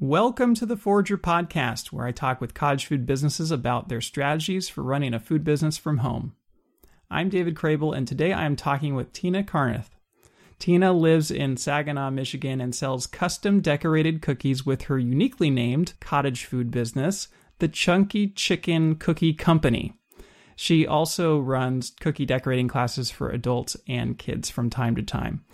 Welcome to the Forrager Podcast, where I talk with cottage food businesses about their strategies for running a food business from home. I'm David Crabill, and today I am talking with Tina Karnath. Tina lives in Saginaw, Michigan, and sells custom decorated cookies with her uniquely named cottage food business, the Chunky Chicken Cookie Company. She also runs cookie decorating classes for adults and kids from time to time.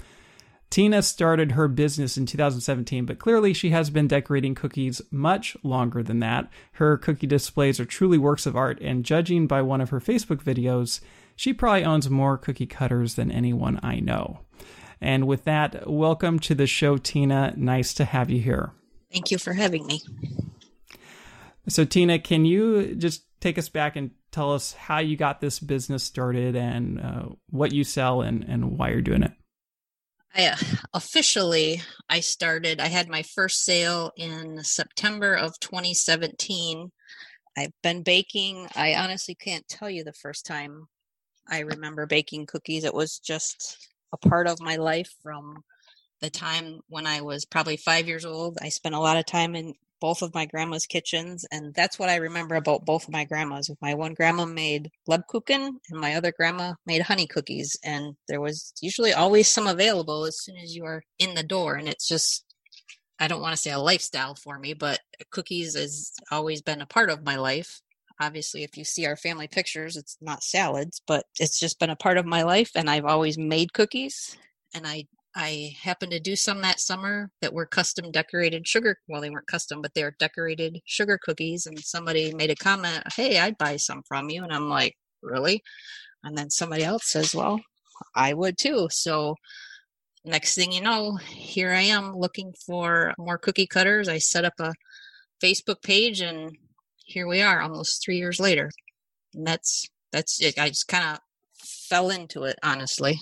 Tina started her business in 2017, but clearly she has been decorating cookies much longer than that. Her cookie displays are truly works of art, and judging by one of her Facebook videos, she probably owns more cookie cutters than anyone I know. And with that, welcome to the show, Tina. Nice to have you here. Thank you for having me. So, Tina, can you just take us back and tell us how you got this business started and uh, what you sell and, and why you're doing it? I uh, officially I started I had my first sale in September of 2017. I've been baking. I honestly can't tell you the first time I remember baking cookies. It was just a part of my life from the time when I was probably 5 years old. I spent a lot of time in both of my grandma's kitchens and that's what i remember about both of my grandmas. My one grandma made lebkuchen and my other grandma made honey cookies and there was usually always some available as soon as you are in the door and it's just i don't want to say a lifestyle for me but cookies has always been a part of my life. Obviously if you see our family pictures it's not salads but it's just been a part of my life and i've always made cookies and i I happened to do some that summer that were custom decorated sugar. Well, they weren't custom, but they're decorated sugar cookies. And somebody made a comment, Hey, I'd buy some from you. And I'm like, Really? And then somebody else says, Well, I would too. So next thing you know, here I am looking for more cookie cutters. I set up a Facebook page and here we are almost three years later. And that's, that's it. I just kind of fell into it, honestly.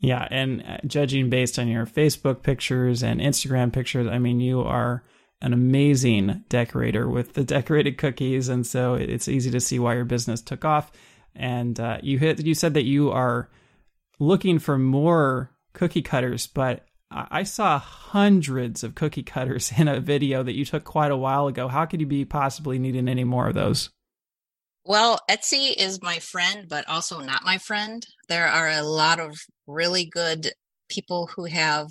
Yeah, and uh, judging based on your Facebook pictures and Instagram pictures, I mean, you are an amazing decorator with the decorated cookies, and so it's easy to see why your business took off. And uh, you hit, you said that you are looking for more cookie cutters, but I saw hundreds of cookie cutters in a video that you took quite a while ago. How could you be possibly needing any more of those? Well, Etsy is my friend, but also not my friend. There are a lot of really good people who have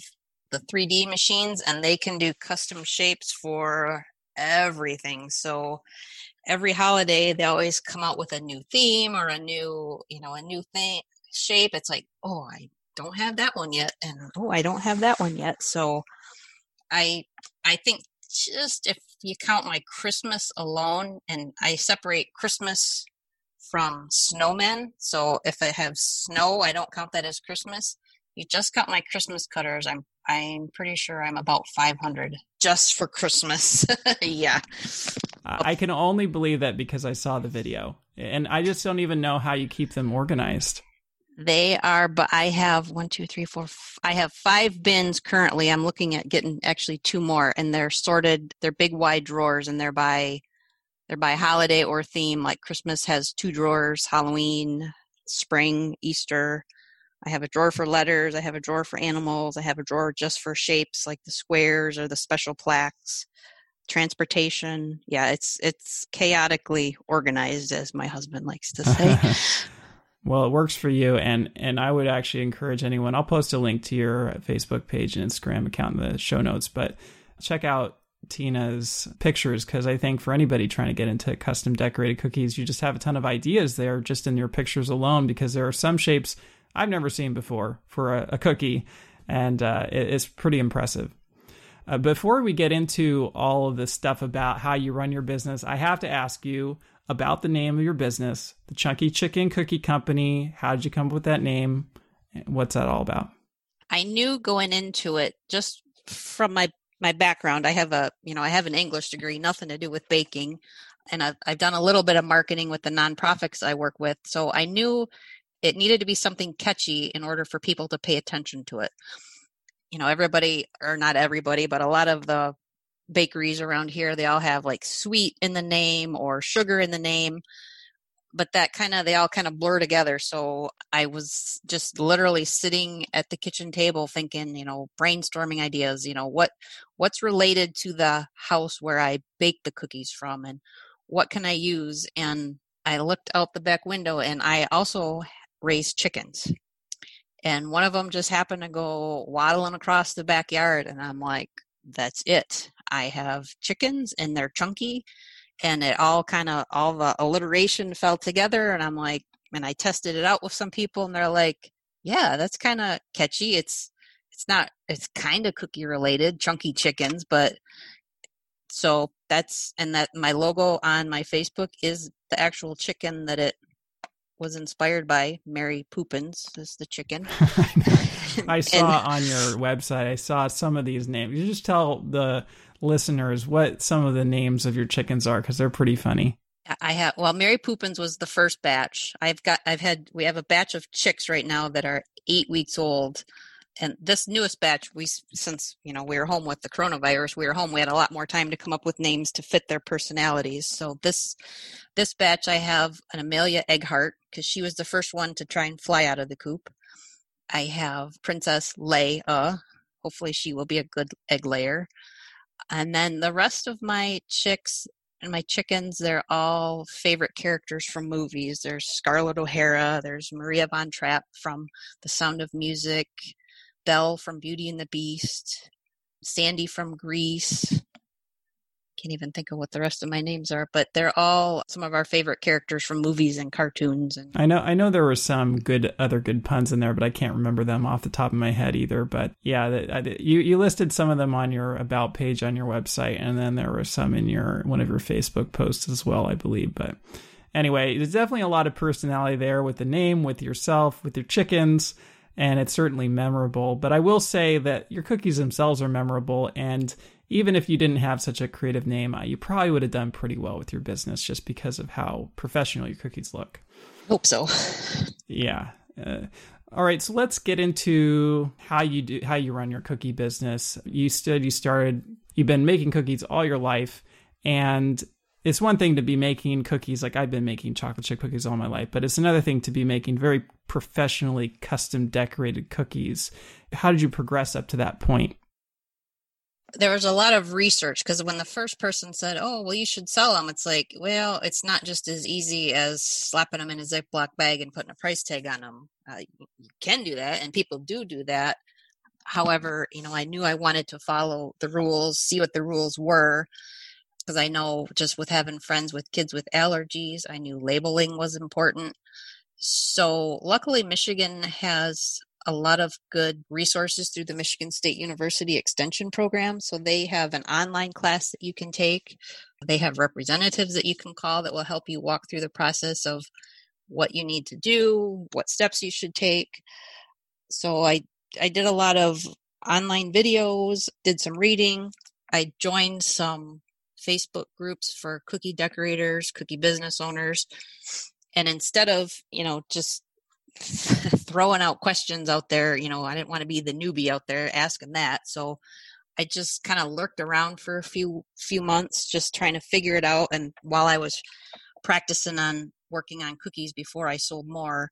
the 3D machines and they can do custom shapes for everything. So every holiday they always come out with a new theme or a new, you know, a new thing shape. It's like, "Oh, I don't have that one yet." And, "Oh, I don't have that one yet." So I I think just if you count my Christmas alone, and I separate Christmas from snowmen. So if I have snow, I don't count that as Christmas. You just count my Christmas cutters. I'm I'm pretty sure I'm about 500 just for Christmas. yeah. I can only believe that because I saw the video, and I just don't even know how you keep them organized. They are, but I have one, two, three, four. F- I have five bins currently. I'm looking at getting actually two more, and they're sorted. They're big, wide drawers, and they're by they're by holiday or theme. Like Christmas has two drawers, Halloween, spring, Easter. I have a drawer for letters. I have a drawer for animals. I have a drawer just for shapes, like the squares or the special plaques. Transportation. Yeah, it's it's chaotically organized, as my husband likes to say. Well, it works for you, and and I would actually encourage anyone. I'll post a link to your Facebook page and Instagram account in the show notes, but check out Tina's pictures because I think for anybody trying to get into custom decorated cookies, you just have a ton of ideas there just in your pictures alone because there are some shapes I've never seen before for a, a cookie, and uh, it, it's pretty impressive. Uh, before we get into all of the stuff about how you run your business, I have to ask you about the name of your business, the Chunky Chicken Cookie Company. How did you come up with that name? What's that all about? I knew going into it just from my my background. I have a you know I have an English degree, nothing to do with baking, and I've, I've done a little bit of marketing with the nonprofits I work with. So I knew it needed to be something catchy in order for people to pay attention to it. You know, everybody or not everybody, but a lot of the bakeries around here they all have like sweet in the name or sugar in the name but that kind of they all kind of blur together so i was just literally sitting at the kitchen table thinking you know brainstorming ideas you know what what's related to the house where i bake the cookies from and what can i use and i looked out the back window and i also raise chickens. And one of them just happened to go waddling across the backyard and i'm like that's it i have chickens and they're chunky and it all kind of all the alliteration fell together and i'm like and i tested it out with some people and they're like yeah that's kind of catchy. It's it's not it's kind of cookie related chunky chickens but so that's and that my logo on my facebook is the actual chicken that it was inspired by mary poopins is the chicken. I saw and, on your website i saw some of these names. You just tell the listeners what some of the names of your chickens are because they're pretty funny. I have well, Mary Poopins was the first batch. I've got I've had we have a batch of chicks right now that are eight weeks old, and this newest batch we since you know we were home with the coronavirus we were home we had a lot more time to come up with names to fit their personalities. So this this batch I have an Amelia Eggheart because she was the first one to try and fly out of the coop. I have Princess Leia. Hopefully she will be a good egg layer. And then the rest of my chicks and my chickens, they're all favorite characters from movies. There's Scarlett O'Hara, there's Maria von Trapp from The Sound of Music, Belle from Beauty and the Beast, Sandy from Grease, can't even think of what the rest of my names are, but they're all some of our favorite characters from movies and cartoons. And I know, I know there were some good other good puns in there, but I can't remember them off the top of my head either. But yeah, you you listed some of them on your about page on your website, and then there were some in your one of your Facebook posts as well, I believe. But anyway, there's definitely a lot of personality there with the name, with yourself, with your chickens. And it's certainly memorable. But I will say that your cookies themselves are memorable. And even if you didn't have such a creative name, uh, you probably would have done pretty well with your business just because of how professional your cookies look. Hope so. Yeah. Uh, all right, so let's get into how you do how you run your cookie business. You stood, you started, you've been making cookies all your life, and it's one thing to be making cookies like I've been making chocolate chip cookies all my life, but it's another thing to be making very professionally custom decorated cookies. How did you progress up to that point? There was a lot of research because when the first person said, "Oh, well, you should sell them," it's like, well, it's not just as easy as slapping them in a Ziploc bag and putting a price tag on them. Uh, you can do that, and people do do that. However, you know, I knew I wanted to follow the rules, see what the rules were, because I know just with having friends with kids with allergies, I knew labeling was important. So, luckily, Michigan has a lot of good resources through the Michigan State University Extension Program. So they have an online class that you can take. They have representatives that you can call that will help you walk through the process of what you need to do, what steps you should take. So I I did a lot of online videos, did some reading. I joined some Facebook groups for cookie decorators, cookie business owners. And instead of, you know, just throwing out questions out there. You know, I didn't want to be the newbie out there asking that. So I just kind of lurked around for a few few months, just trying to figure it out. And while I was practicing on working on cookies before I sold more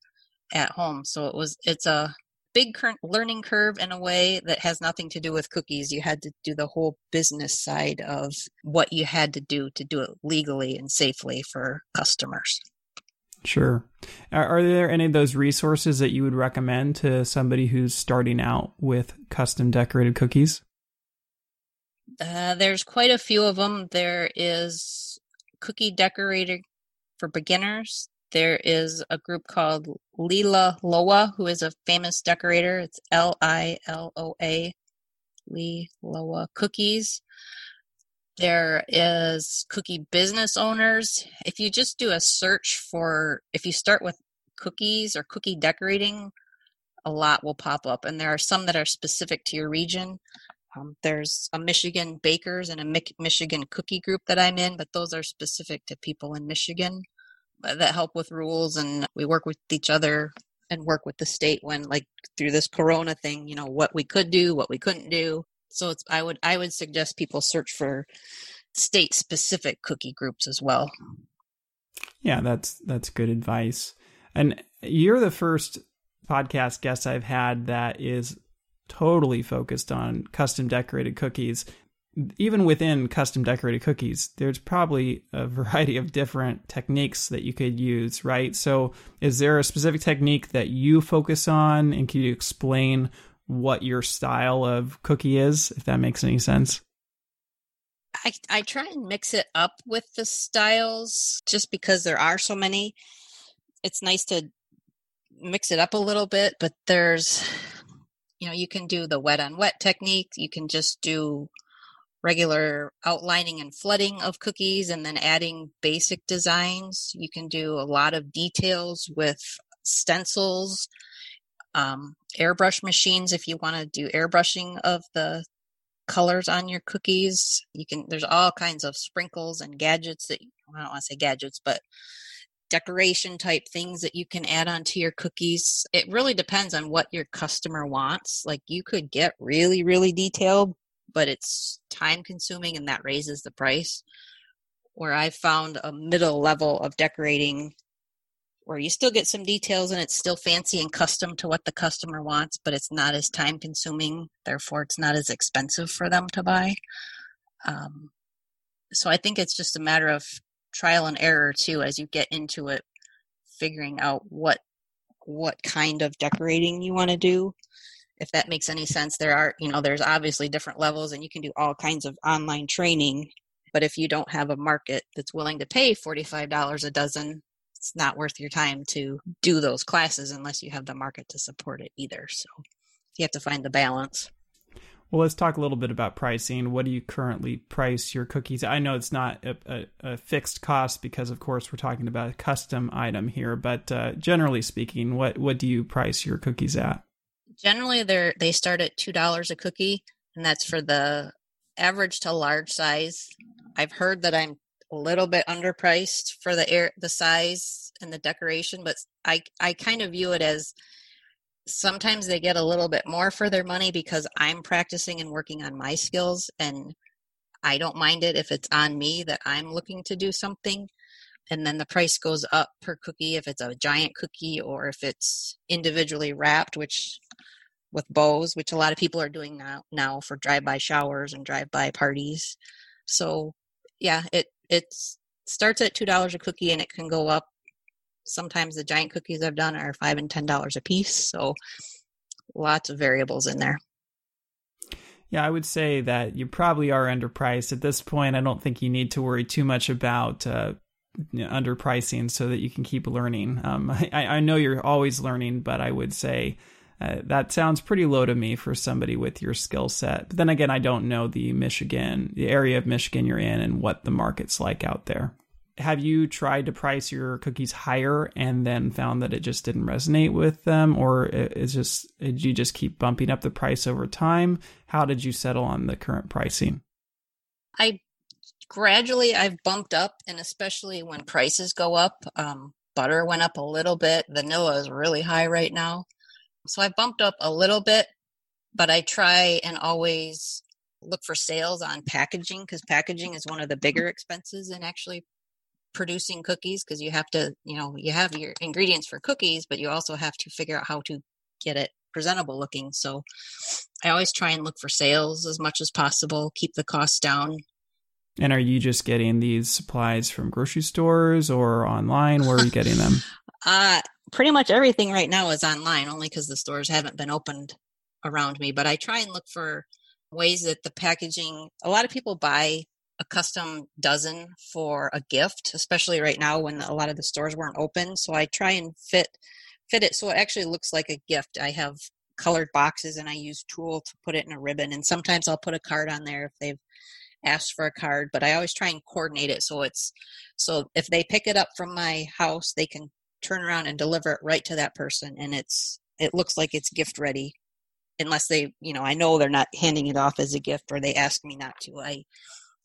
at home, so it was it's a big learning curve in a way that has nothing to do with cookies. You had to do the whole business side of what you had to do to do it legally and safely for customers. Sure. Are, are, there any of those resources that you would recommend to somebody who's starting out with custom decorated cookies? Uh, there's quite a few of them. There is Cookie Decorator for Beginners. There is a group called Lila Loa, who is a famous decorator. It's L I L O A, Lee Loa Cookies. There is cookie business owners. If you just do a search for, if you start with cookies or cookie decorating, a lot will pop up. And there are some that are specific to your region. Um, there's a Michigan bakers and a Michigan cookie group that I'm in, but those are specific to people in Michigan uh, that help with rules. And we work with each other and work with the state when, like, through this corona thing, you know, what we could do, what we couldn't do. So it's I would I would suggest people search for state specific cookie groups as well. Yeah, that's that's good advice. And you're the first podcast guest I've had that is totally focused on custom decorated cookies. Even within custom decorated cookies, there's probably a variety of different techniques that you could use, right? So, is there a specific technique that you focus on? And can you explain what your style of cookie is, if that makes any sense? I, I try and mix it up with the styles just because there are so many. It's nice to mix it up a little bit, but there's you know, you can do the wet on wet technique. You can just do regular outlining and flooding of cookies and then adding basic designs. You can do a lot of details with stencils, um, airbrush machines if you want to do airbrushing of the colors on your cookies. You can there's all kinds of sprinkles and gadgets that I don't want to say gadgets, but decoration type things that you can add onto your cookies. It really depends on what your customer wants. Like you could get really, really detailed, but it's time consuming and that raises the price. Where I found a middle level of decorating where you still get some details and it's still fancy and custom to what the customer wants, but it's not as time consuming. Therefore, it's not as expensive for them to buy. Um, so I think it's just a matter of trial and error too as you get into it figuring out what what kind of decorating you want to do if that makes any sense there are you know there's obviously different levels and you can do all kinds of online training but if you don't have a market that's willing to pay $45 a dozen it's not worth your time to do those classes unless you have the market to support it either so you have to find the balance well, let's talk a little bit about pricing. What do you currently price your cookies? I know it's not a, a, a fixed cost because, of course, we're talking about a custom item here. But uh, generally speaking, what what do you price your cookies at? Generally, they they start at two dollars a cookie, and that's for the average to large size. I've heard that I'm little bit underpriced for the air the size and the decoration, but I I kind of view it as sometimes they get a little bit more for their money because I'm practicing and working on my skills and I don't mind it if it's on me that I'm looking to do something and then the price goes up per cookie if it's a giant cookie or if it's individually wrapped which with bows which a lot of people are doing now now for drive-by showers and drive-by parties. So yeah it it starts at two dollars a cookie and it can go up sometimes the giant cookies I've done are five and ten dollars a piece. So lots of variables in there. Yeah, I would say that you probably are underpriced at this point. I don't think you need to worry too much about uh, underpricing so that you can keep learning. Um, I, I, know you're always learning, but I would say uh, that sounds pretty low to me for somebody with your skill set. But then again, I don't know the Michigan, the area of Michigan you're in, and what the market's like out there. Have you tried to price your cookies higher and then found that it just didn't resonate with them? Or is just did you just keep bumping up the price over time? How did you settle on the current pricing? I gradually i've bumped up and especially when prices go up um, butter went up a little bit. Vanilla is really high right now so i bumped up a little bit but i try and always look for sales on packaging because packaging is one of the bigger expenses in actually producing cookies because you have to, you know, you have your ingredients for cookies, but you also have to figure out how to get it presentable looking. So I always try and look for sales as much as possible, keep the costs down. And are you just getting these supplies from grocery stores or online? Where are you getting them? uh, pretty much everything right now is online, only because the stores haven't been opened around me. But I try and look for ways that the packaging, a lot of people buy a custom dozen for a gift, especially right now when a lot of the stores weren't open. So I try and fit fit it so it actually looks like a gift. I have colored boxes and I use tulle to put it in a ribbon and sometimes I'll put a card on there if they've asked for a card, but I always try and coordinate it so it's so if they pick it up from my house, they can turn around and deliver it right to that person and it's it looks like it's gift ready unless they, you know, I know they're not handing it off as a gift or they ask me not to. I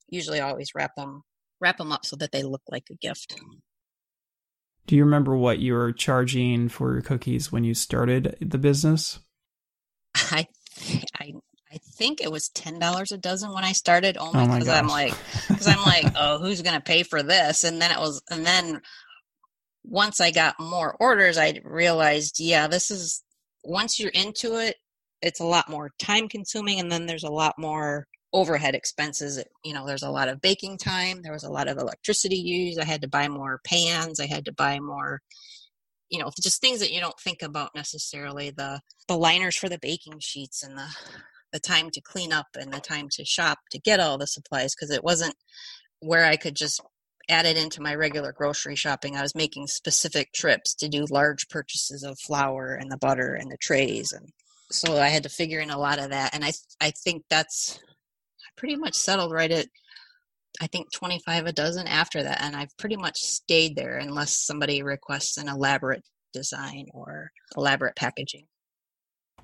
usually always wrap them wrap them up so that they look like a gift. Do you remember what you were charging for your cookies when you started the business? I I I think it was ten dollars a dozen when I started, only Oh my because I'm like, because I'm like, oh, who's gonna pay for this? And then it was, and then once I got more orders, I realized, yeah, this is once you're into it, it's a lot more time consuming, and then there's a lot more overhead expenses. You know, there's a lot of baking time. There was a lot of electricity used. I had to buy more pans. I had to buy more you know just things that you don't think about necessarily the the liners for the baking sheets and the the time to clean up and the time to shop to get all the supplies because it wasn't where I could just add it into my regular grocery shopping. I was making specific trips to do large purchases of flour and the butter and the trays and so I had to figure in a lot of that and I I think that's I pretty much settled right at I think 25 a dozen after that. And I've pretty much stayed there unless somebody requests an elaborate design or elaborate packaging.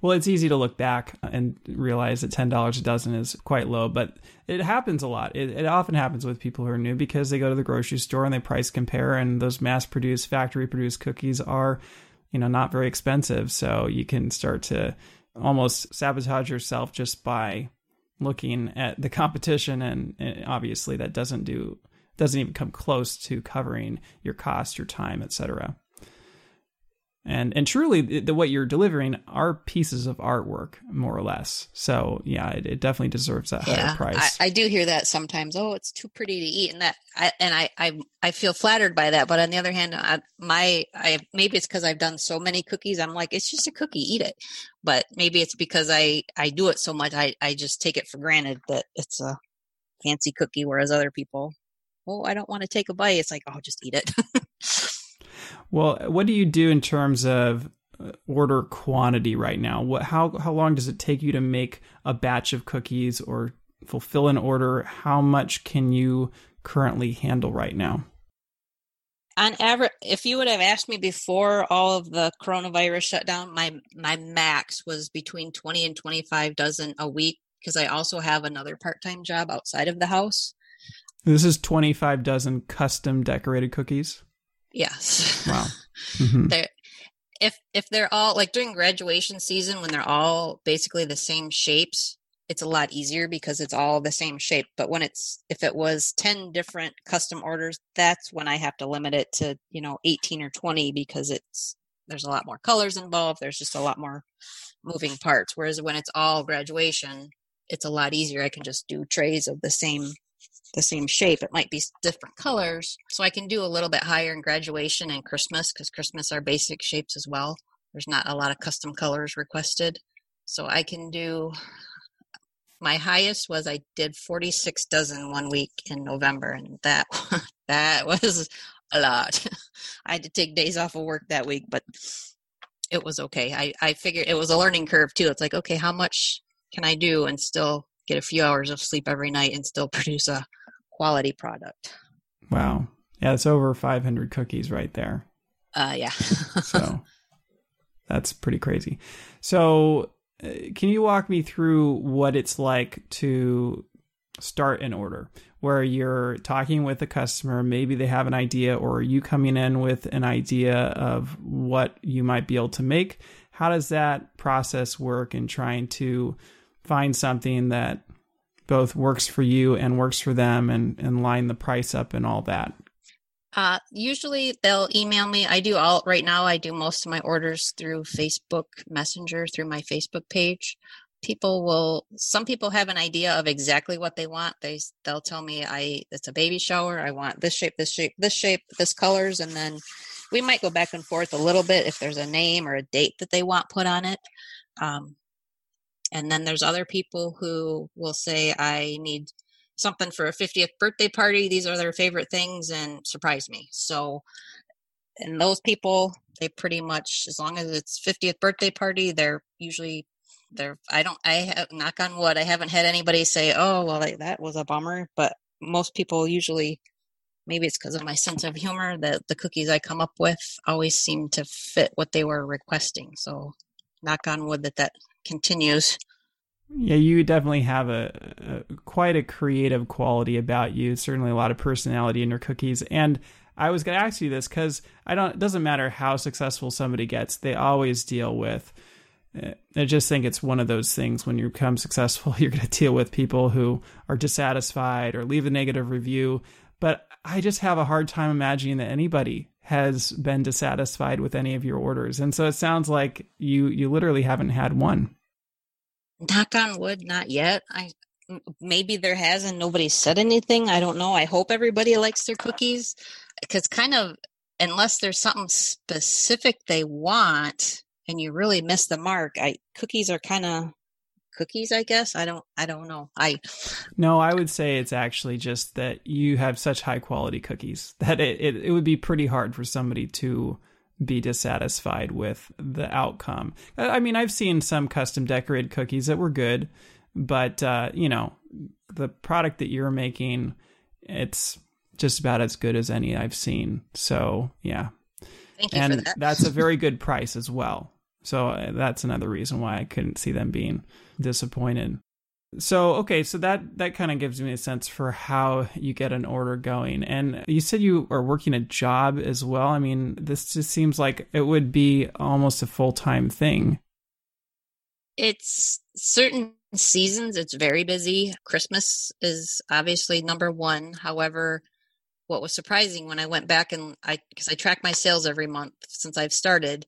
Well, it's easy to look back and realize that ten dollars a dozen is quite low, but it happens a lot. It, it often happens with people who are new because they go to the grocery store and they price compare, and those mass-produced, factory-produced cookies are, you know, not very expensive. So you can start to almost sabotage yourself just by looking at the competition, and, and obviously that doesn't do doesn't even come close to covering your cost, your time, etc and and truly the, the, what you're delivering are pieces of artwork more or less. So yeah it, it definitely deserves that yeah, higher price. I, I, do hear that sometimes. Oh it's too pretty to eat. And that I, and I, I i feel flattered by that. But on the other hand I, my i maybe it's because i've done so many cookies. I'm like it's just a cookie. Eat it. But maybe it's because i i do it so much i i just take it for granted that it's a fancy cookie whereas other people oh i don't want to take a bite. It's like oh just eat it Well, what do you do in terms of uh, order quantity right now? What how how long does it take you to make a batch of cookies or fulfill an order? How much can you currently handle right now? On average, if you would have asked me before all of the coronavirus shutdown, my my max was between 20 and 25 dozen a week because I also have another part-time job outside of the house. This is 25 dozen custom decorated cookies. Yes. Wow. Mm-hmm. they're, if if they're all like during graduation season when they're all basically the same shapes, it's a lot easier because it's all the same shape. But when it's if it was 10 different custom orders, that's when I have to limit it to, you know, 18 or 20 because it's there's a lot more colors involved, there's just a lot more moving parts. Whereas when it's all graduation, it's a lot easier. I can just do trays of the same the same shape. It might be different colors. So I can do a little bit higher in graduation and Christmas because Christmas are basic shapes as well. There's not a lot of custom colors requested. So I can do my highest was I did 46 dozen one week in November and that that was a lot. I had to take days off of work that week, but it was okay. I I figured it was a learning curve too. It's like, okay, how much can I do and still get a few hours of sleep every night and still produce a quality product. Wow. Yeah, it's over 500 cookies right there. Uh, yeah. so that's pretty crazy. So, uh, can you walk me through what it's like to start an order where you're talking with a customer, maybe they have an idea, or you coming in with an idea of what you might be able to make? How does that process work in trying to find something that both works for you and works for them and, and line the price up and all that? Uh, usually they'll email me. I do all right now. I do most of my orders through Facebook Messenger through my Facebook page. People will. Some people have an idea of exactly what they want. They they'll tell me I it's a baby shower. I want this shape, this shape, this shape, this colors, and then we might go back and forth a little bit if there's a name or a date that they want put on it. Um, and then there's other people who will say, I need something for a 50th birthday party. These are their favorite things and surprise me. So, and those people, they pretty much, as long as it's 50th birthday party, they're usually they're i don't i have knock on wood i haven't had anybody say oh well that was a bummer but most people usually maybe it's because of my sense of humor that the cookies i come up with always seem to fit what they were requesting so knock on wood that that continues. Yeah, you definitely have a, a, quite a creative quality about you. Certainly, a lot of personality in your cookies. And I was going to ask you this because I don't. It doesn't matter how successful somebody gets; they always deal with eh, I just think it's one of those things when you become successful, you're going to deal with people who are dissatisfied or leave a negative review. But I just have a hard time imagining that anybody has been dissatisfied with any of your orders. And so it sounds like you you literally haven't had one. Knock on wood, not yet. I maybe there has and nobody said anything. I don't know. I hope everybody likes their cookies because kind of unless there's something specific they want and you really miss the mark, I cookies are kind of cookies i guess? I don't i don't know. I no i would say it's actually just that you have such high quality cookies that it, it, it would be pretty hard for somebody to be dissatisfied with the outcome. I mean i've seen some custom decorated cookies that were good but uh, you know the product that you're making it's just about as good as any i've seen. So yeah. Thank you and that. that's a very good price as well. So uh, that's another reason why I couldn't see them being disappointed. So okay, so that that kind of gives me a sense for how you get an order going. And you said you are working a job as well. I mean, this just seems like it would be almost a full-time thing. It's certain seasons it's very busy. Christmas is obviously number 1. However, what was surprising when I went back and I because I track my sales every month since I've started,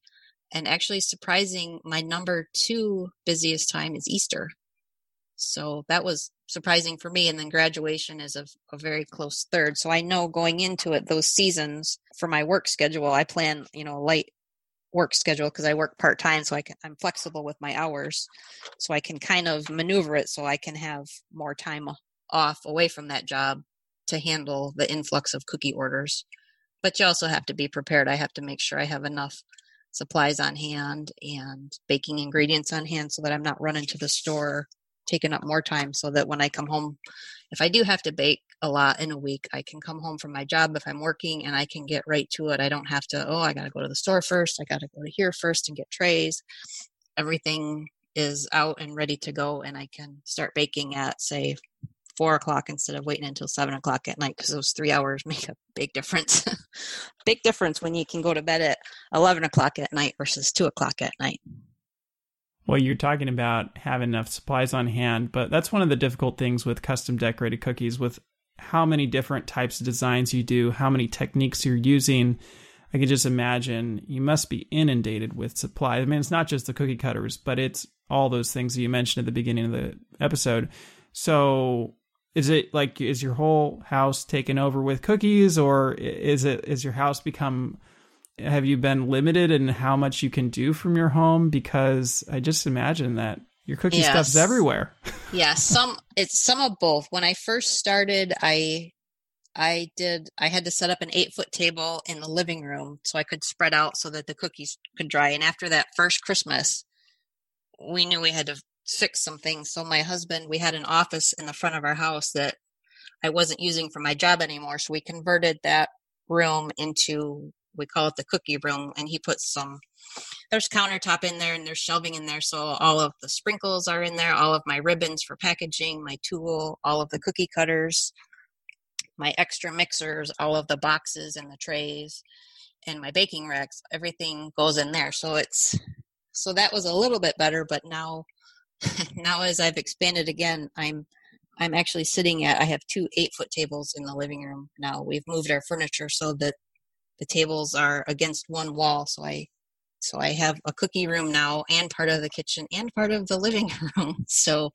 and actually surprising my number two busiest time is easter. So that was surprising for me and then graduation is a, a, very close third. So i know going into it those seasons for my work schedule i plan you know a light work schedule because i work part-time so i can i'm flexible with my hours so i can kind of maneuver it so i can have more time off away from that job to handle the influx of cookie orders. But you also have to be prepared. I have to make sure i have enough supplies on hand and baking ingredients on hand so that I'm not running to the store taking up more time so that when I come home if I do have to bake a lot in a week I can come home from my job if I'm working and I can get right to it. I don't have to oh I got to go to the store first. I got to go to here first and get trays. Everything is out and ready to go and I can start baking at say four o'clock instead of waiting until seven o'clock at night because those three hours make a big difference. big difference when you can go to bed at 11 o'clock at night versus two o'clock at night. Well, you're talking about having enough supplies on hand, but that's one of the difficult things with custom decorated cookies with how many different types of designs you do, how many techniques you're using. I can just imagine you must be inundated with supply. I mean, it's not just the cookie cutters, but it's all those things that you mentioned at the beginning of the episode. So, is it like is your whole house taken over with cookies or is it is your house become have you been limited in how much you can do from your home? Because i just imagine that your cookie yes. stuff's everywhere. Yeah some it's some of both. When i first started i i did i had to set up an eight foot table in the living room so i could spread out so that the cookies could dry. And after that first christmas we knew we had to fix some things. So my husband, we had an office in the front of our house that I wasn't using for my job anymore. So we converted that room into we call it the cookie room and he put some there's countertop in there and there's shelving in there so all of the sprinkles are in there all of my ribbons for packaging my tulle all of the cookie cutters my extra mixers all of the boxes and the trays and my baking racks everything goes in there so it's so that was a little bit better but now now as I've expanded again, I'm I'm actually sitting at I have two eight foot tables in the living room now. We've moved our furniture so that the tables are against one wall. So I so I have a cookie room now and part of the kitchen and part of the living room. So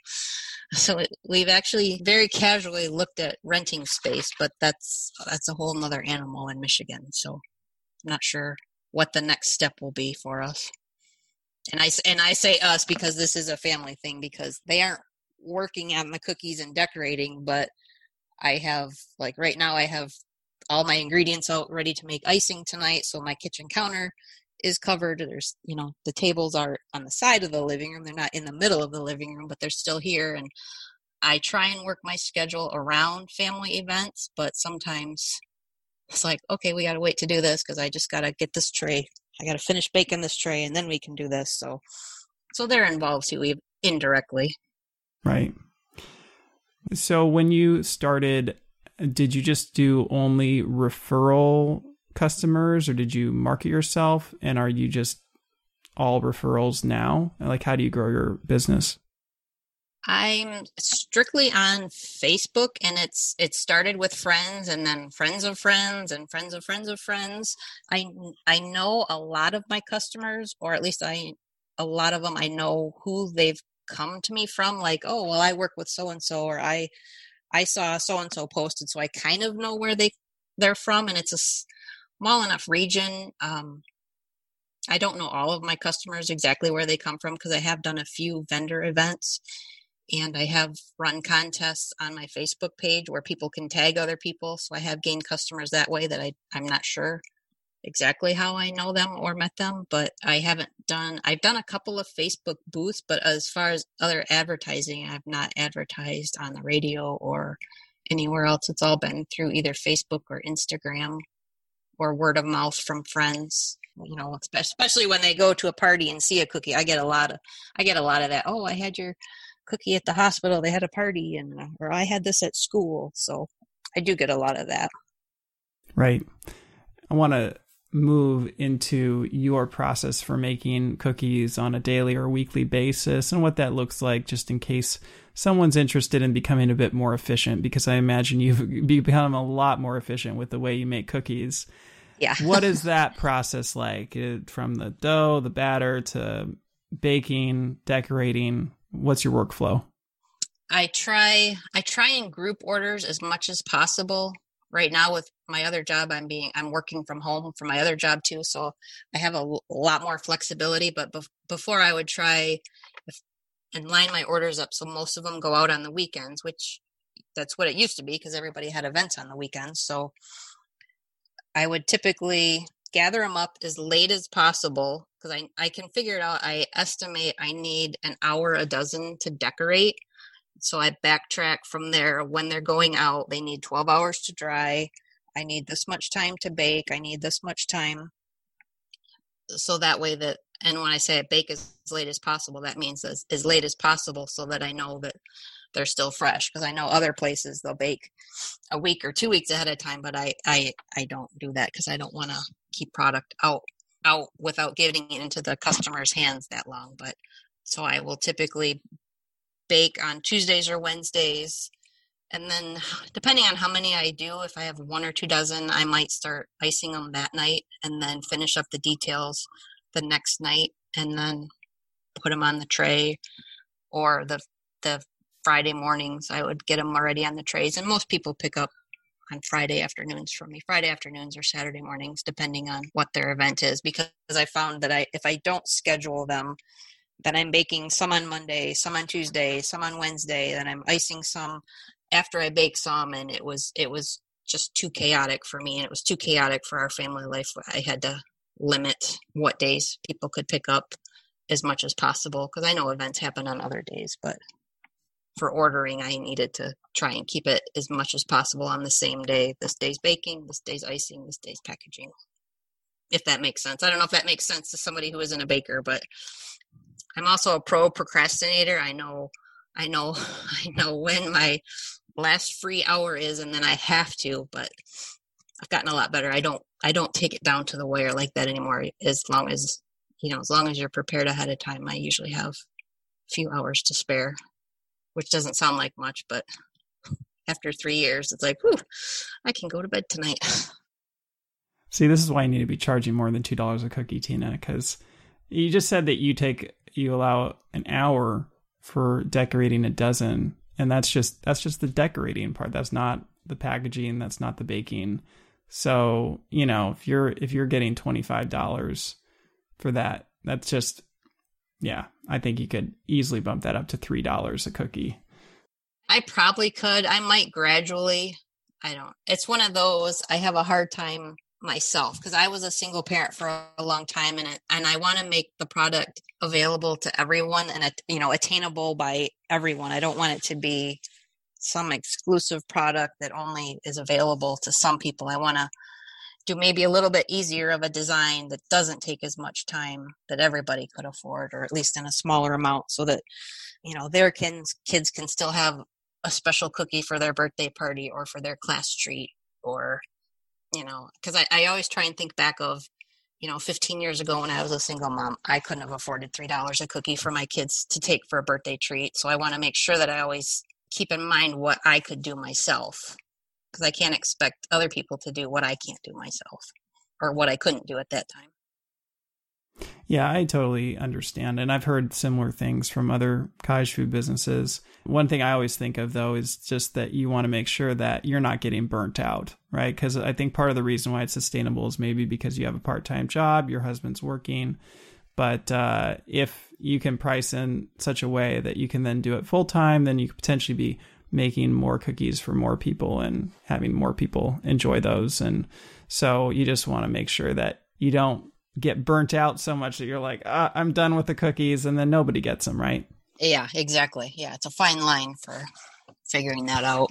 so it, we've actually very casually looked at renting space, but that's that's a whole nother animal in Michigan. So I'm not sure what the next step will be for us and I and I say us because this is a family thing because they aren't working on the cookies and decorating, but I have like right now I have all my ingredients out ready to make icing tonight, so my kitchen counter is covered. There's you know the tables are on the side of the living room; they're not in the middle of the living room, but they're still here. And I try and work my schedule around family events, but sometimes it's like okay, we got to wait to do this because I just got to get this tray I got to finish baking this tray and then we can do this. So, so they're involved too, indirectly. Right. So when you started, did you just do only referral customers or did you market yourself? And are you just all referrals now? Like, how do you grow your business? I'm strictly on Facebook and it's it started with friends and then friends of friends and friends of friends of friends. I I know a lot of my customers or at least I a lot of them I know who they've come to me from like, "Oh, well I work with so and so or I I saw so and so posted so I kind of know where they they're from and it's a small enough region um I don't know all of my customers exactly where they come from because I have done a few vendor events and I have run contests on my Facebook page where people can tag other people. So I have gained customers that way that I, I'm not sure exactly how I know them or met them, but I haven't done, I've done a couple of Facebook booths, but as far as other advertising, I've not advertised on the radio or anywhere else. It's all been through either Facebook or Instagram or word of mouth from friends you know especially when they go to a party and see a cookie i get a lot of i get a lot of that oh i had your cookie at the hospital they had a party and uh, or i had this at school so i do get a lot of that. Right. I want to move into your process for making cookies on a daily or weekly basis and what that looks like just in case someone's interested in becoming a bit more efficient because i imagine you've become a lot more efficient with the way you make cookies. Yeah. What is that process like? From the dough the batter to baking decorating what's your workflow? I try I try and group orders as much as possible. Right now with my other job I'm being I'm working from home for my other job too, so I have a, lot more flexibility, but bef- before I would try and line my orders up so most of them go out on the weekends, which that's what it used to be because everybody had events on the weekends. So I would typically gather them up as late as possible because I, I can figure it out. I estimate I need an hour a dozen to decorate. So I backtrack from there. When they're going out, they need 12 hours to dry. I need this much time to bake. I need this much time. So that way that, and when I say I bake as, as late as possible, that means as, as late as possible so that I know that they're still fresh because I know other places they'll bake a week or two weeks ahead of time, but I I I don't do that because I don't want to keep product out out without getting it into the customer's hands that long. But so I will typically bake on Tuesdays or Wednesdays. And then, depending on how many I do, if I have one or two dozen, I might start icing them that night and then finish up the details the next night and then put them on the tray or the the Friday mornings. I would get them already on the trays, and most people pick up on Friday afternoons from me, Friday afternoons or Saturday mornings, depending on what their event is. Because I found that I, if I don't schedule them, then I'm baking some on Monday, some on Tuesday, some on Wednesday, then I'm icing some after I bake some, and it was it was just too chaotic for me, and it was too chaotic for our family life. I had to limit what days people could pick up as much as possible because I know events happen on other days, but for ordering, I needed to try and keep it as much as possible on the same day. This day's baking, this day's icing, this day's packaging. If that makes sense. I don't know if that makes sense to somebody who isn't a baker, but I'm also a pro procrastinator. I know I know I know when my last free hour is and then I have to, but I've gotten a lot better. I don't I don't take it down to the wire like that anymore as long as you know, as long as you're prepared ahead of time, I usually have a few hours to spare which doesn't sound like much, but after three years, it's like, whew, I can go to bed tonight. See, this is why you need to be charging more than two dollars a cookie, Tina, because you just said that you take you allow an hour for decorating a dozen, and that's just that's just the decorating part. That's not the packaging. That's not the baking. So you know, if you're if you're getting twenty five dollars for that, that's just yeah, I think you could easily bump that up to three dollars a cookie. I probably could. I might gradually. I don't. It's one of those. I have a hard time myself because I was a single parent for a long time, and and I want to make the product available to everyone and you know attainable by everyone. I don't want it to be some exclusive product that only is available to some people. I want to do maybe a little bit easier of a design that doesn't take as much time that everybody could afford or at least in a smaller amount so that you know their kids kids can still have a special cookie for their birthday party or for their class treat or you know because I, I always try and think back of you know 15 years ago when i was a single mom i couldn't have afforded three dollars a cookie for my kids to take for a birthday treat so i want to make sure that i always keep in mind what i could do myself because i can't expect other people to do what i can't do myself or what i couldn't do at that time yeah, I totally understand. And I've heard similar things from other cottage food businesses. One thing I always think of, though, is just that you want to make sure that you're not getting burnt out, right? Because I think part of the reason why it's sustainable is maybe because you have a part time job, your husband's working. But uh, if you can price in such a way that you can then do it full time, then you could potentially be making more cookies for more people and having more people enjoy those. And so you just want to make sure that you don't get burnt out so much that you're like, ah, I'm done with the cookies, and then nobody gets them, right? Yeah, exactly. Yeah, it's a fine line for figuring that out.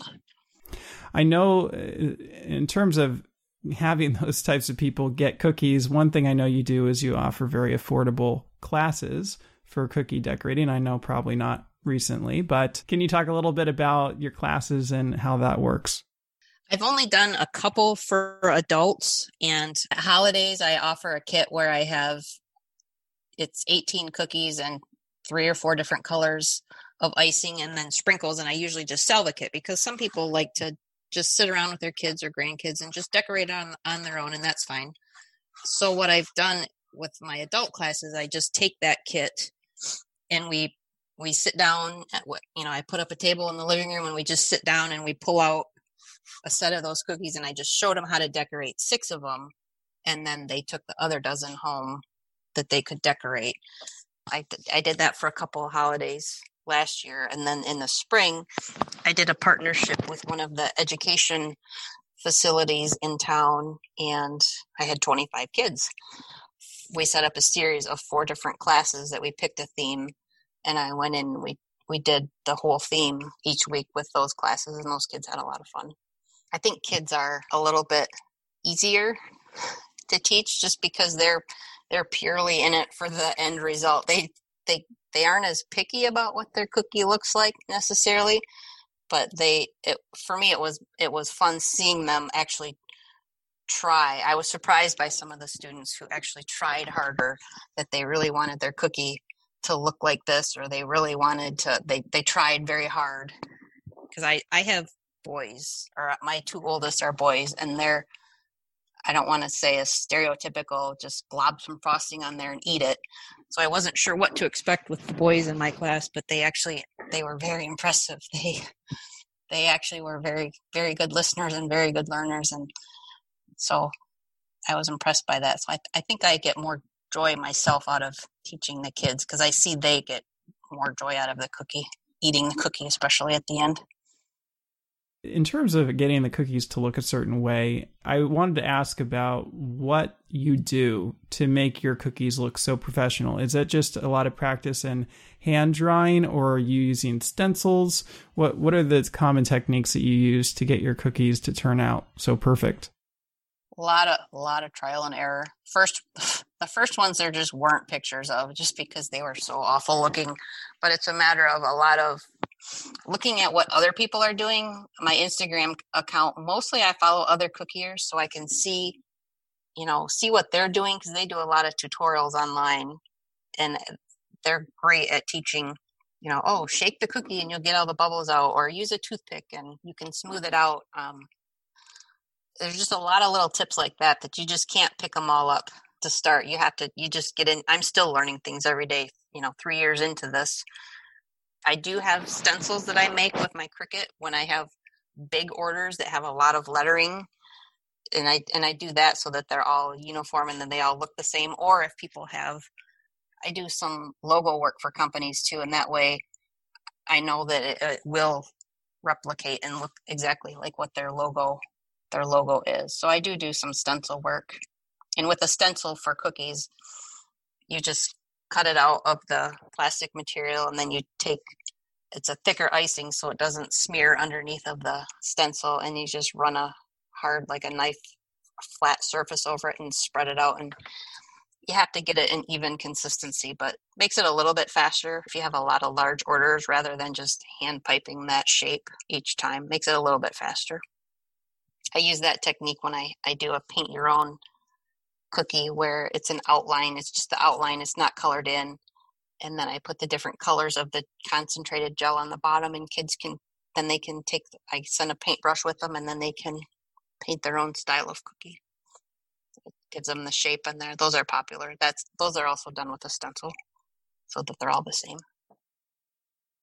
I know uh, in terms of having those types of people get cookies, one thing I know you do is you offer very affordable classes for cookie decorating. I know probably not recently, but can you talk a little bit about your classes and how that works? I've only done a couple for adults, and holidays, I offer a kit where I have it's 18 cookies and three or four different colors of icing and then sprinkles. And I usually just sell the kit because some people like to just sit around with their kids or grandkids and just decorate on on their own, and that's fine. So what I've done with my adult classes, I just take that kit and we we sit down at what you know i put up a table in the living room and we just sit down and we pull out a set of those cookies and I just showed them how to decorate six of them. And then they took the other dozen home that they could decorate. I, I did that for a couple of holidays last year. And then in the spring, I did a partnership with one of the education facilities in town, and I had 25 kids. We set up a series of four different classes that we picked a theme, and I went in. We we did the whole theme each week with those classes, and those kids had a lot of fun. I think kids are a little bit easier to teach just because they're they're purely in it for the end result. They they they aren't as picky about what their cookie looks like necessarily, but they it, for me it was it was fun seeing them actually try. I was surprised by some of the students who actually tried harder that they really wanted their cookie to look like this or they really wanted to they they tried very hard because I I have boys, or my two oldest are boys, and they're I don't want to say a stereotypical just glob some frosting on there and eat it. So I wasn't sure what to expect with the boys in my class, but they actually they were very impressive. They they actually were very very good listeners and very good learners, and so I was impressed by that. So I, I think I get more joy myself out of teaching the kids because I see they get more joy out of the cookie, eating the cookie, especially at the end. In terms of getting the cookies to look a certain way, I wanted to ask about what you do to make your cookies look so professional. Is that just a lot of practice and hand drawing, or are you using stencils? What What are the common techniques that you use to get your cookies to turn out so perfect? A lot of a lot of trial and error. First, the first ones there just weren't pictures of, just because they were so awful looking. But it's a matter of a lot of looking at what other people are doing my instagram account mostly i follow other cookiers so i can see you know see what they're doing because they do a lot of tutorials online and they're great at teaching you know oh shake the cookie and you'll get all the bubbles out or use a toothpick and you can smooth it out um, there's just a lot of little tips like that that you just can't pick them all up to start you have to you just get in i'm still learning things every day you know three years into this I do have stencils that I make with my Cricut when I have big orders that have a lot of lettering and I and I do that so that they're all uniform and then they all look the same or if people have I do some logo work for companies too and that way I know that it, it will replicate and look exactly like what their logo their logo is. So I do do some stencil work. And with a stencil for cookies, you just cut it out of the plastic material and then you take it's a thicker icing so it doesn't smear underneath of the stencil and you just run a hard like a knife flat surface over it and spread it out and you have to get it in even consistency but makes it a little bit faster if you have a lot of large orders rather than just hand piping that shape each time makes it a little bit faster. I use that technique when i, I do a paint your own cookie where it's an outline. It's just the outline. It's not colored in. And then I put the different colors of the concentrated gel on the bottom, and kids can then they can take. I send a paintbrush with them, and then they can paint their own style of cookie. It gives them the shape in there. Those are popular. That's those are also done with a stencil, so that they're all the same.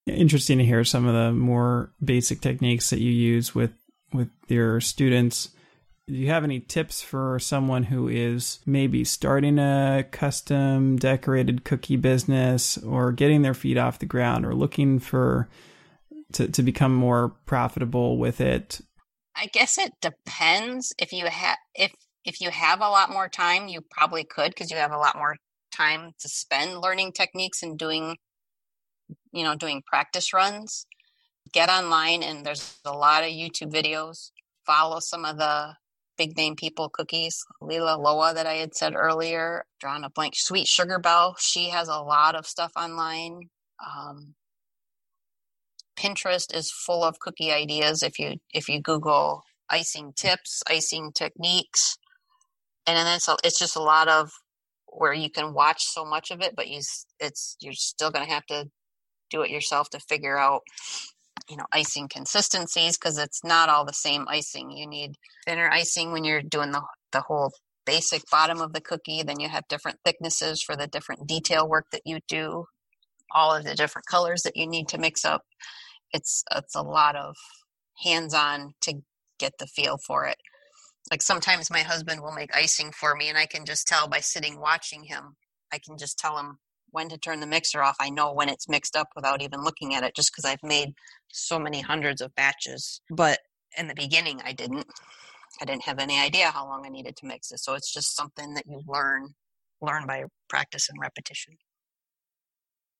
Interesting to hear some of the more basic techniques that you use with with your students. Do you have any tips for someone who is maybe starting a custom decorated cookie business or getting their feet off the ground or looking for to, to become more profitable with it? I guess it depends. If you have if if you have a lot more time, you probably could because you have a lot more time to spend learning techniques and doing you know doing practice runs get online and there's a lot of youtube videos follow some of the big name people cookies lila loa that i had said earlier drawn a blank sweet Sugarbelle she has a lot of stuff online. Um, pinterest is full of cookie ideas if you if you google icing tips icing techniques. And then it's, a, it's just a lot of where you can watch so much of it but you it's you're still going to have to do it yourself to figure out you know icing consistencies because it's not all the same icing. You need thinner icing when you're doing the the whole basic bottom of the cookie then you have different thicknesses for the different detail work that you do all of the different colors that you need to mix up. It's it's a lot of hands on to get the feel for it. Like sometimes my husband will make icing for me and i can just tell by sitting watching him. I can just tell him when to turn the mixer off. I know when it's mixed up without even looking at it just because I've made so many hundreds of batches. But in the beginning, I didn't. I didn't have any idea how long I needed to mix it. So it's just something that you learn learn by practice and repetition.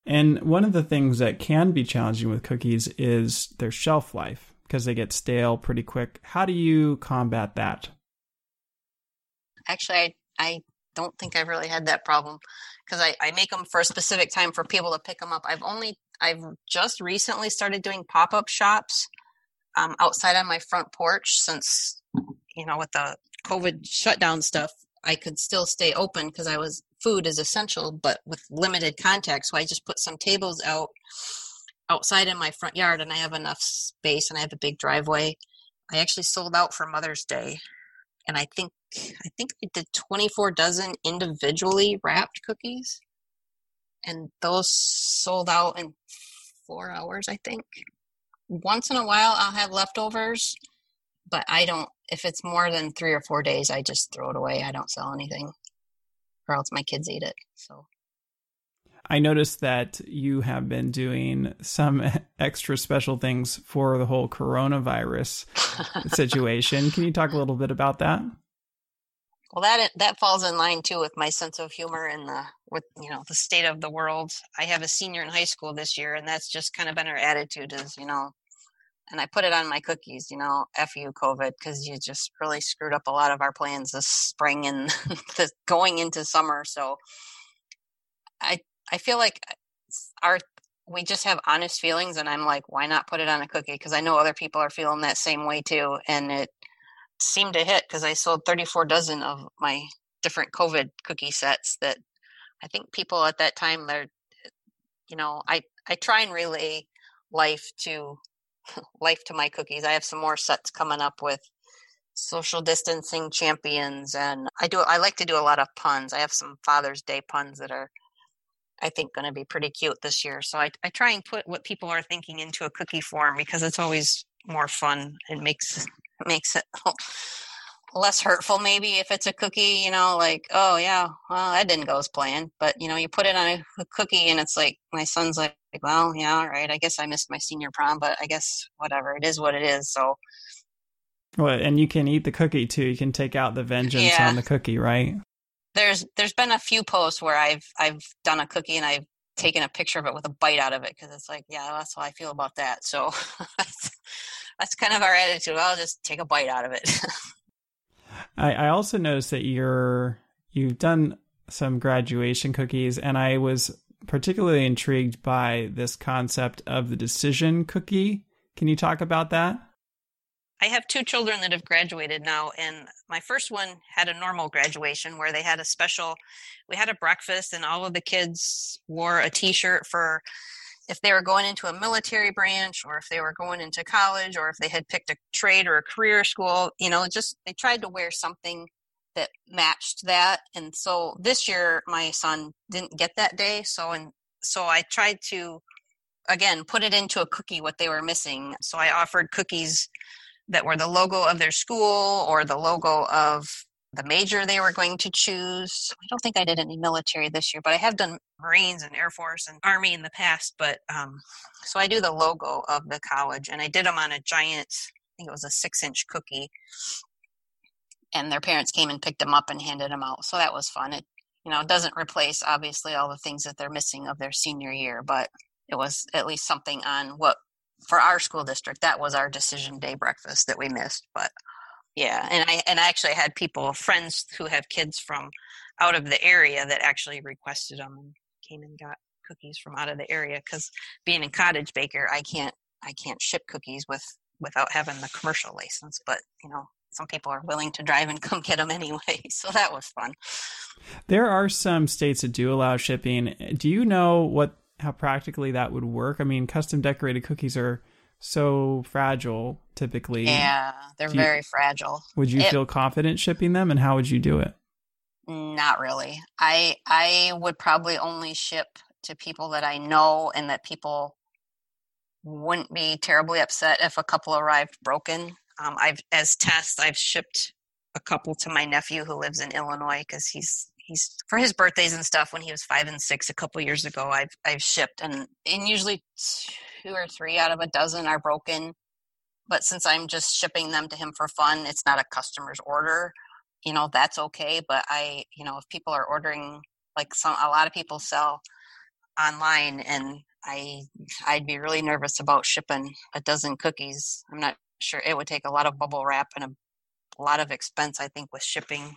And one of the things that can be challenging with cookies is their shelf life because they get stale pretty quick. How do you combat that? Actually, I, I don't think I've really had that problem because I, I make them for a specific time for people to pick them up. I've only I've just recently started doing pop up shops um, outside on my front porch since you know with the COVID shutdown stuff. I could still stay open because I was food is essential, but with limited contact. So I just put some tables out outside in my front yard, and I have enough space, and I have a big driveway. I actually sold out for Mother's Day, and I think I think I did 24 dozen individually wrapped cookies, and those sold out in four hours. I think. Once in a while, I'll have leftovers, but I don't. If it's more than three or four days, I just throw it away. I don't sell anything, or else my kids eat it. So. I noticed that you have been doing some extra special things for the whole coronavirus situation. Can you talk a little bit about that? Well, that that falls in line too with my sense of humor and the with you know the state of the world. I have a senior in high school this year, and that's just kind of been our attitude is you know, and I put it on my cookies, you know, f you COVID because you just really screwed up a lot of our plans this spring and this going into summer. So I I feel like uh, our we just have honest feelings, and I'm like, why not put it on a cookie? Because I know other people are feeling that same way too, and it seemed to hit because I sold 34 dozen of my different COVID cookie sets that I think people at that time they're you know I I try and relay life to life to my cookies. I have some more sets coming up with social distancing champions and I do I like to do a lot of puns. I have some Father's Day puns that are I think going to be pretty cute this year. So I I try and put what people are thinking into a cookie form because it's always more fun. It makes makes it less hurtful maybe if it's a cookie you know like oh yeah well that didn't go as planned but you know you put it on a, a cookie and it's like my son's like well yeah all right i guess i missed my senior prom but i guess whatever it is what it is so well and you can eat the cookie too you can take out the vengeance yeah. on the cookie right there's there's been a few posts where i've i've done a cookie and i've taken a picture of it with a bite out of it because it's like yeah that's how i feel about that so that's kind of our attitude. I'll just take a bite out of it. I, I also noticed that you're you've done some graduation cookies, and I was particularly intrigued by this concept of the decision cookie. Can you talk about that? I have two children that have graduated now, and my first one had a normal graduation where they had a special. We had a breakfast, and all of the kids wore a T-shirt for if they were going into a military branch, or if they were going into college, or if they had picked a trade or a career school. You know, just they tried to wear something that matched that. And so this year, my son didn't get that day, so and so I tried to again put it into a cookie what they were missing. So I offered cookies that were the logo of their school or the logo of the major they were going to choose. I don't think I did any military this year, but I have done Marines and Air Force and Army in the past. But um, so I do the logo of the college, and I did them on a giant, I think it was a six inch cookie. And their parents came and picked them up and handed them out. So that was fun. It, you know, doesn't replace obviously all the things that they're missing of their senior year, but it was at least something on what for our school district that was our decision day breakfast that we missed but yeah and i and i actually had people friends who have kids from out of the area that actually requested them and came and got cookies from out of the area because being a cottage baker i can't i can't ship cookies with without having the commercial license but you know some people are willing to drive and come get them anyway so that was fun there are some states that do allow shipping do you know what how practically that would work. I mean, custom decorated cookies are so fragile typically. Yeah, they're very fragile. Would you it, feel confident shipping them and how would you do it? Not really. I I would probably only ship to people that I know and that people wouldn't be terribly upset if a couple arrived broken. Um, I've as tests I've shipped a couple to my nephew who lives in Illinois because he's he's for his birthdays and stuff when he was five and six a couple years ago i've i've shipped and and usually two or three out of a dozen are broken but since i'm just shipping them to him for fun it's not a customer's order you know that's okay but i you know if people are ordering like some a lot of people sell online and i i'd be really nervous about shipping a dozen cookies i'm not sure it would take a lot of bubble wrap and a, a lot of expense i think with shipping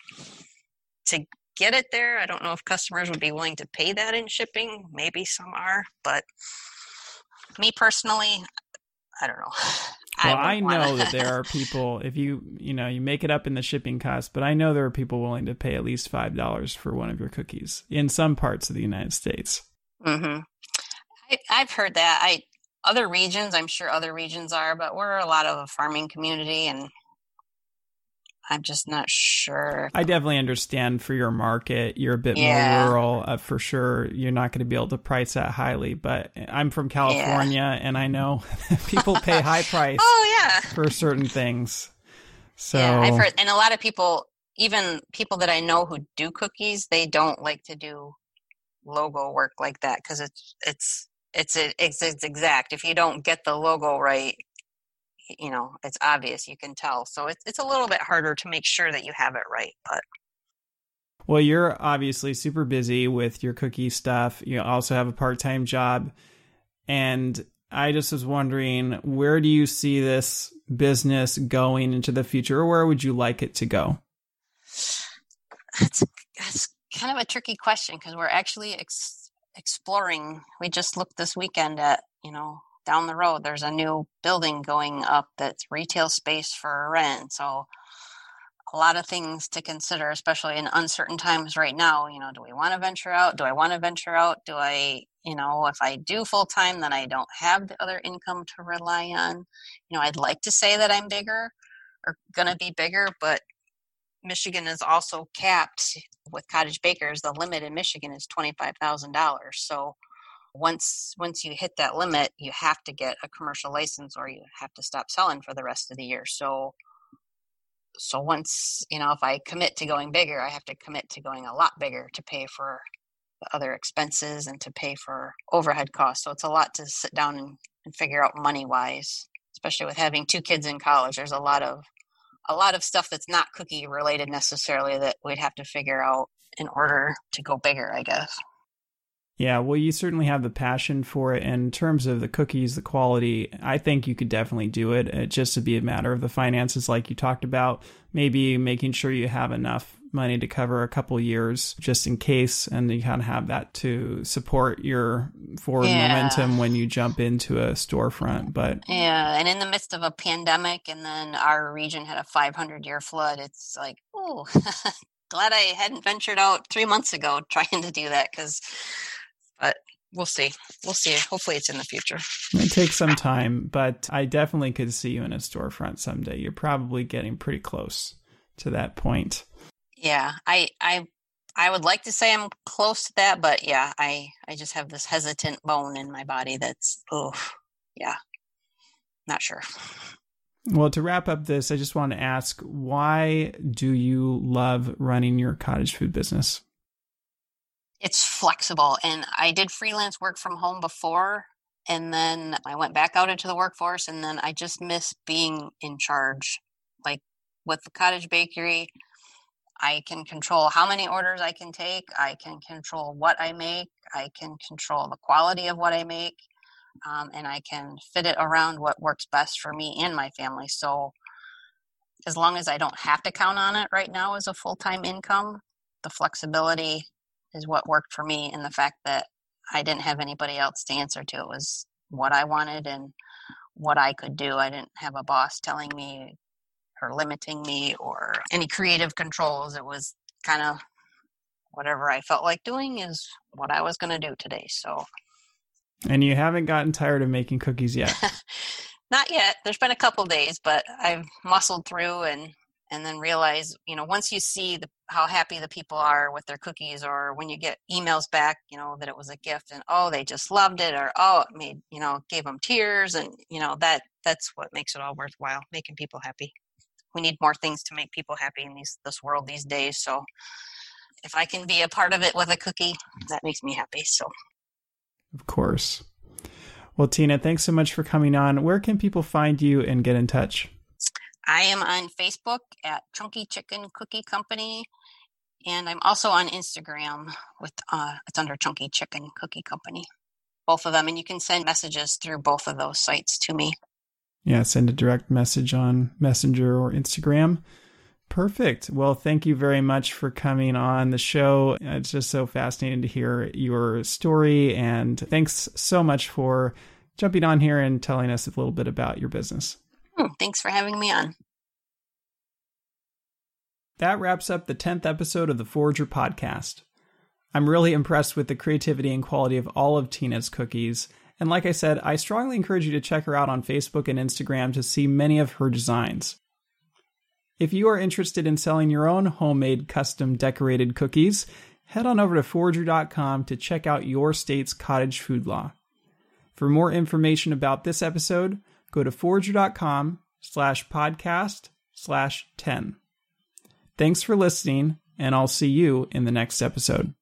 to get it there. I don't know if customers would be willing to pay that in shipping. Maybe some are, but me personally, I don't know. Well, I, I know that there are people if you you know you make it up in the shipping cost, but I know there are people willing to pay at least five dollars for one of your cookies in some parts of the United States. Mm-hmm. I, I've heard that. I other regions, I'm sure other regions are, but we're a lot of a farming community, and I'm just not sure. I definitely understand for your market. You're a bit yeah. more rural, uh, for sure. You're not going to be able to price that highly. But I'm from California, yeah. and I know people pay high price. oh yeah, for certain things. So yeah, I've heard, and a lot of people, even people that I know who do cookies, they don't like to do logo work like that because it's it's it's it's, it's exact. If you don't get the logo right, you know it's obvious you can tell so it's, it's a little bit harder to make sure that you have it right but well you're obviously super busy with your cookie stuff you also have a part-time job and i just was wondering where do you see this business going into the future or where would you like it to go? That's, that's kind of a tricky question because we're actually ex- exploring. We just looked this weekend at you know down the road there's a new building going up that's retail space for rent. So a lot of things to consider especially in uncertain times right now you know do we want to venture out? Do i want to venture out? Do i you know if i do full time then i don't have the other income to rely on. You know i'd like to say that i'm bigger or going to be bigger but michigan is also capped with cottage bakers. The limit in michigan is $25000 so once once you hit that limit you have to get a commercial license or you have to stop selling for the rest of the year. So so once you know if i commit to going bigger i have to commit to going a lot bigger to pay for the other expenses and to pay for overhead costs. So it's a lot to sit down and, and figure out money wise especially with having two kids in college. There's a lot of a lot of stuff that's not cookie related necessarily that we'd have to figure out in order to go bigger i guess Yeah, well, you certainly have the passion for it. And in terms of the cookies, the quality, I think you could definitely do it. It just to be a matter of the finances, like you talked about, maybe making sure you have enough money to cover a couple years just in case, and you kind of have that to support your forward yeah. momentum when you jump into a storefront. But yeah, and in the midst of a pandemic, and then our region had a 500 year flood, it's like, oh, glad I hadn't ventured out three months ago trying to do that because but we'll see. We'll see. Hopefully, it's in the future. It takes some time, but I definitely could see you in a storefront someday. You're probably getting pretty close to that point. Yeah, I, I, I would like to say I'm close to that, but yeah, I, I just have this hesitant bone in my body that's, oh, yeah, not sure. Well, to wrap up this, I just want to ask why do you love running your cottage food business? It's flexible. And I did freelance work from home before, and then I went back out into the workforce, and then I just miss being in charge. Like with the cottage bakery, I can control how many orders I can take, I can control what I make, I can control the quality of what I make, um, and I can fit it around what works best for me and my family. So, as long as I don't have to count on it right now as a full time income, the flexibility is what worked for me and the fact that I didn't have anybody else to answer to. It was what I wanted and what I could do. I didn't have a boss telling me or limiting me or any creative controls. It was kind of whatever I felt like doing is what I was going to do today. So And you haven't gotten tired of making cookies yet. Not yet. There's been a couple days, but I've muscled through and and then realize you know once you see the, how happy the people are with their cookies or when you get emails back you know that it was a gift and oh they just loved it or oh it made you know gave them tears and you know that that's what makes it all worthwhile making people happy. We need more things to make people happy in these this world these days so if i can be a part of it with a cookie that makes me happy so. Of course. Well tina thanks so much for coming on. Where can people find you and get in touch I am on Facebook at Chunky Chicken Cookie Company, and I'm also on Instagram with uh, it's under Chunky Chicken Cookie Company. Both of them, and you can send messages through both of those sites to me. Yeah, send a direct message on Messenger or Instagram. Perfect. Well, thank you very much for coming on the show. It's just so fascinating to hear your story, and thanks so much for jumping on here and telling us a little bit about your business. Hmm, thanks for having me on. That wraps up the 10th episode of the Forrager podcast. I'm really impressed with the creativity and quality of all of Tina's cookies. And like I said, I strongly encourage you to check her out on Facebook and Instagram to see many of her designs. If you are interested in selling your own homemade custom decorated cookies, head on over to forrager.com to check out your state's cottage food law. For more information about this episode, go to forrager.com slash podcast slash 10. Thanks for listening, and I'll see you in the next episode.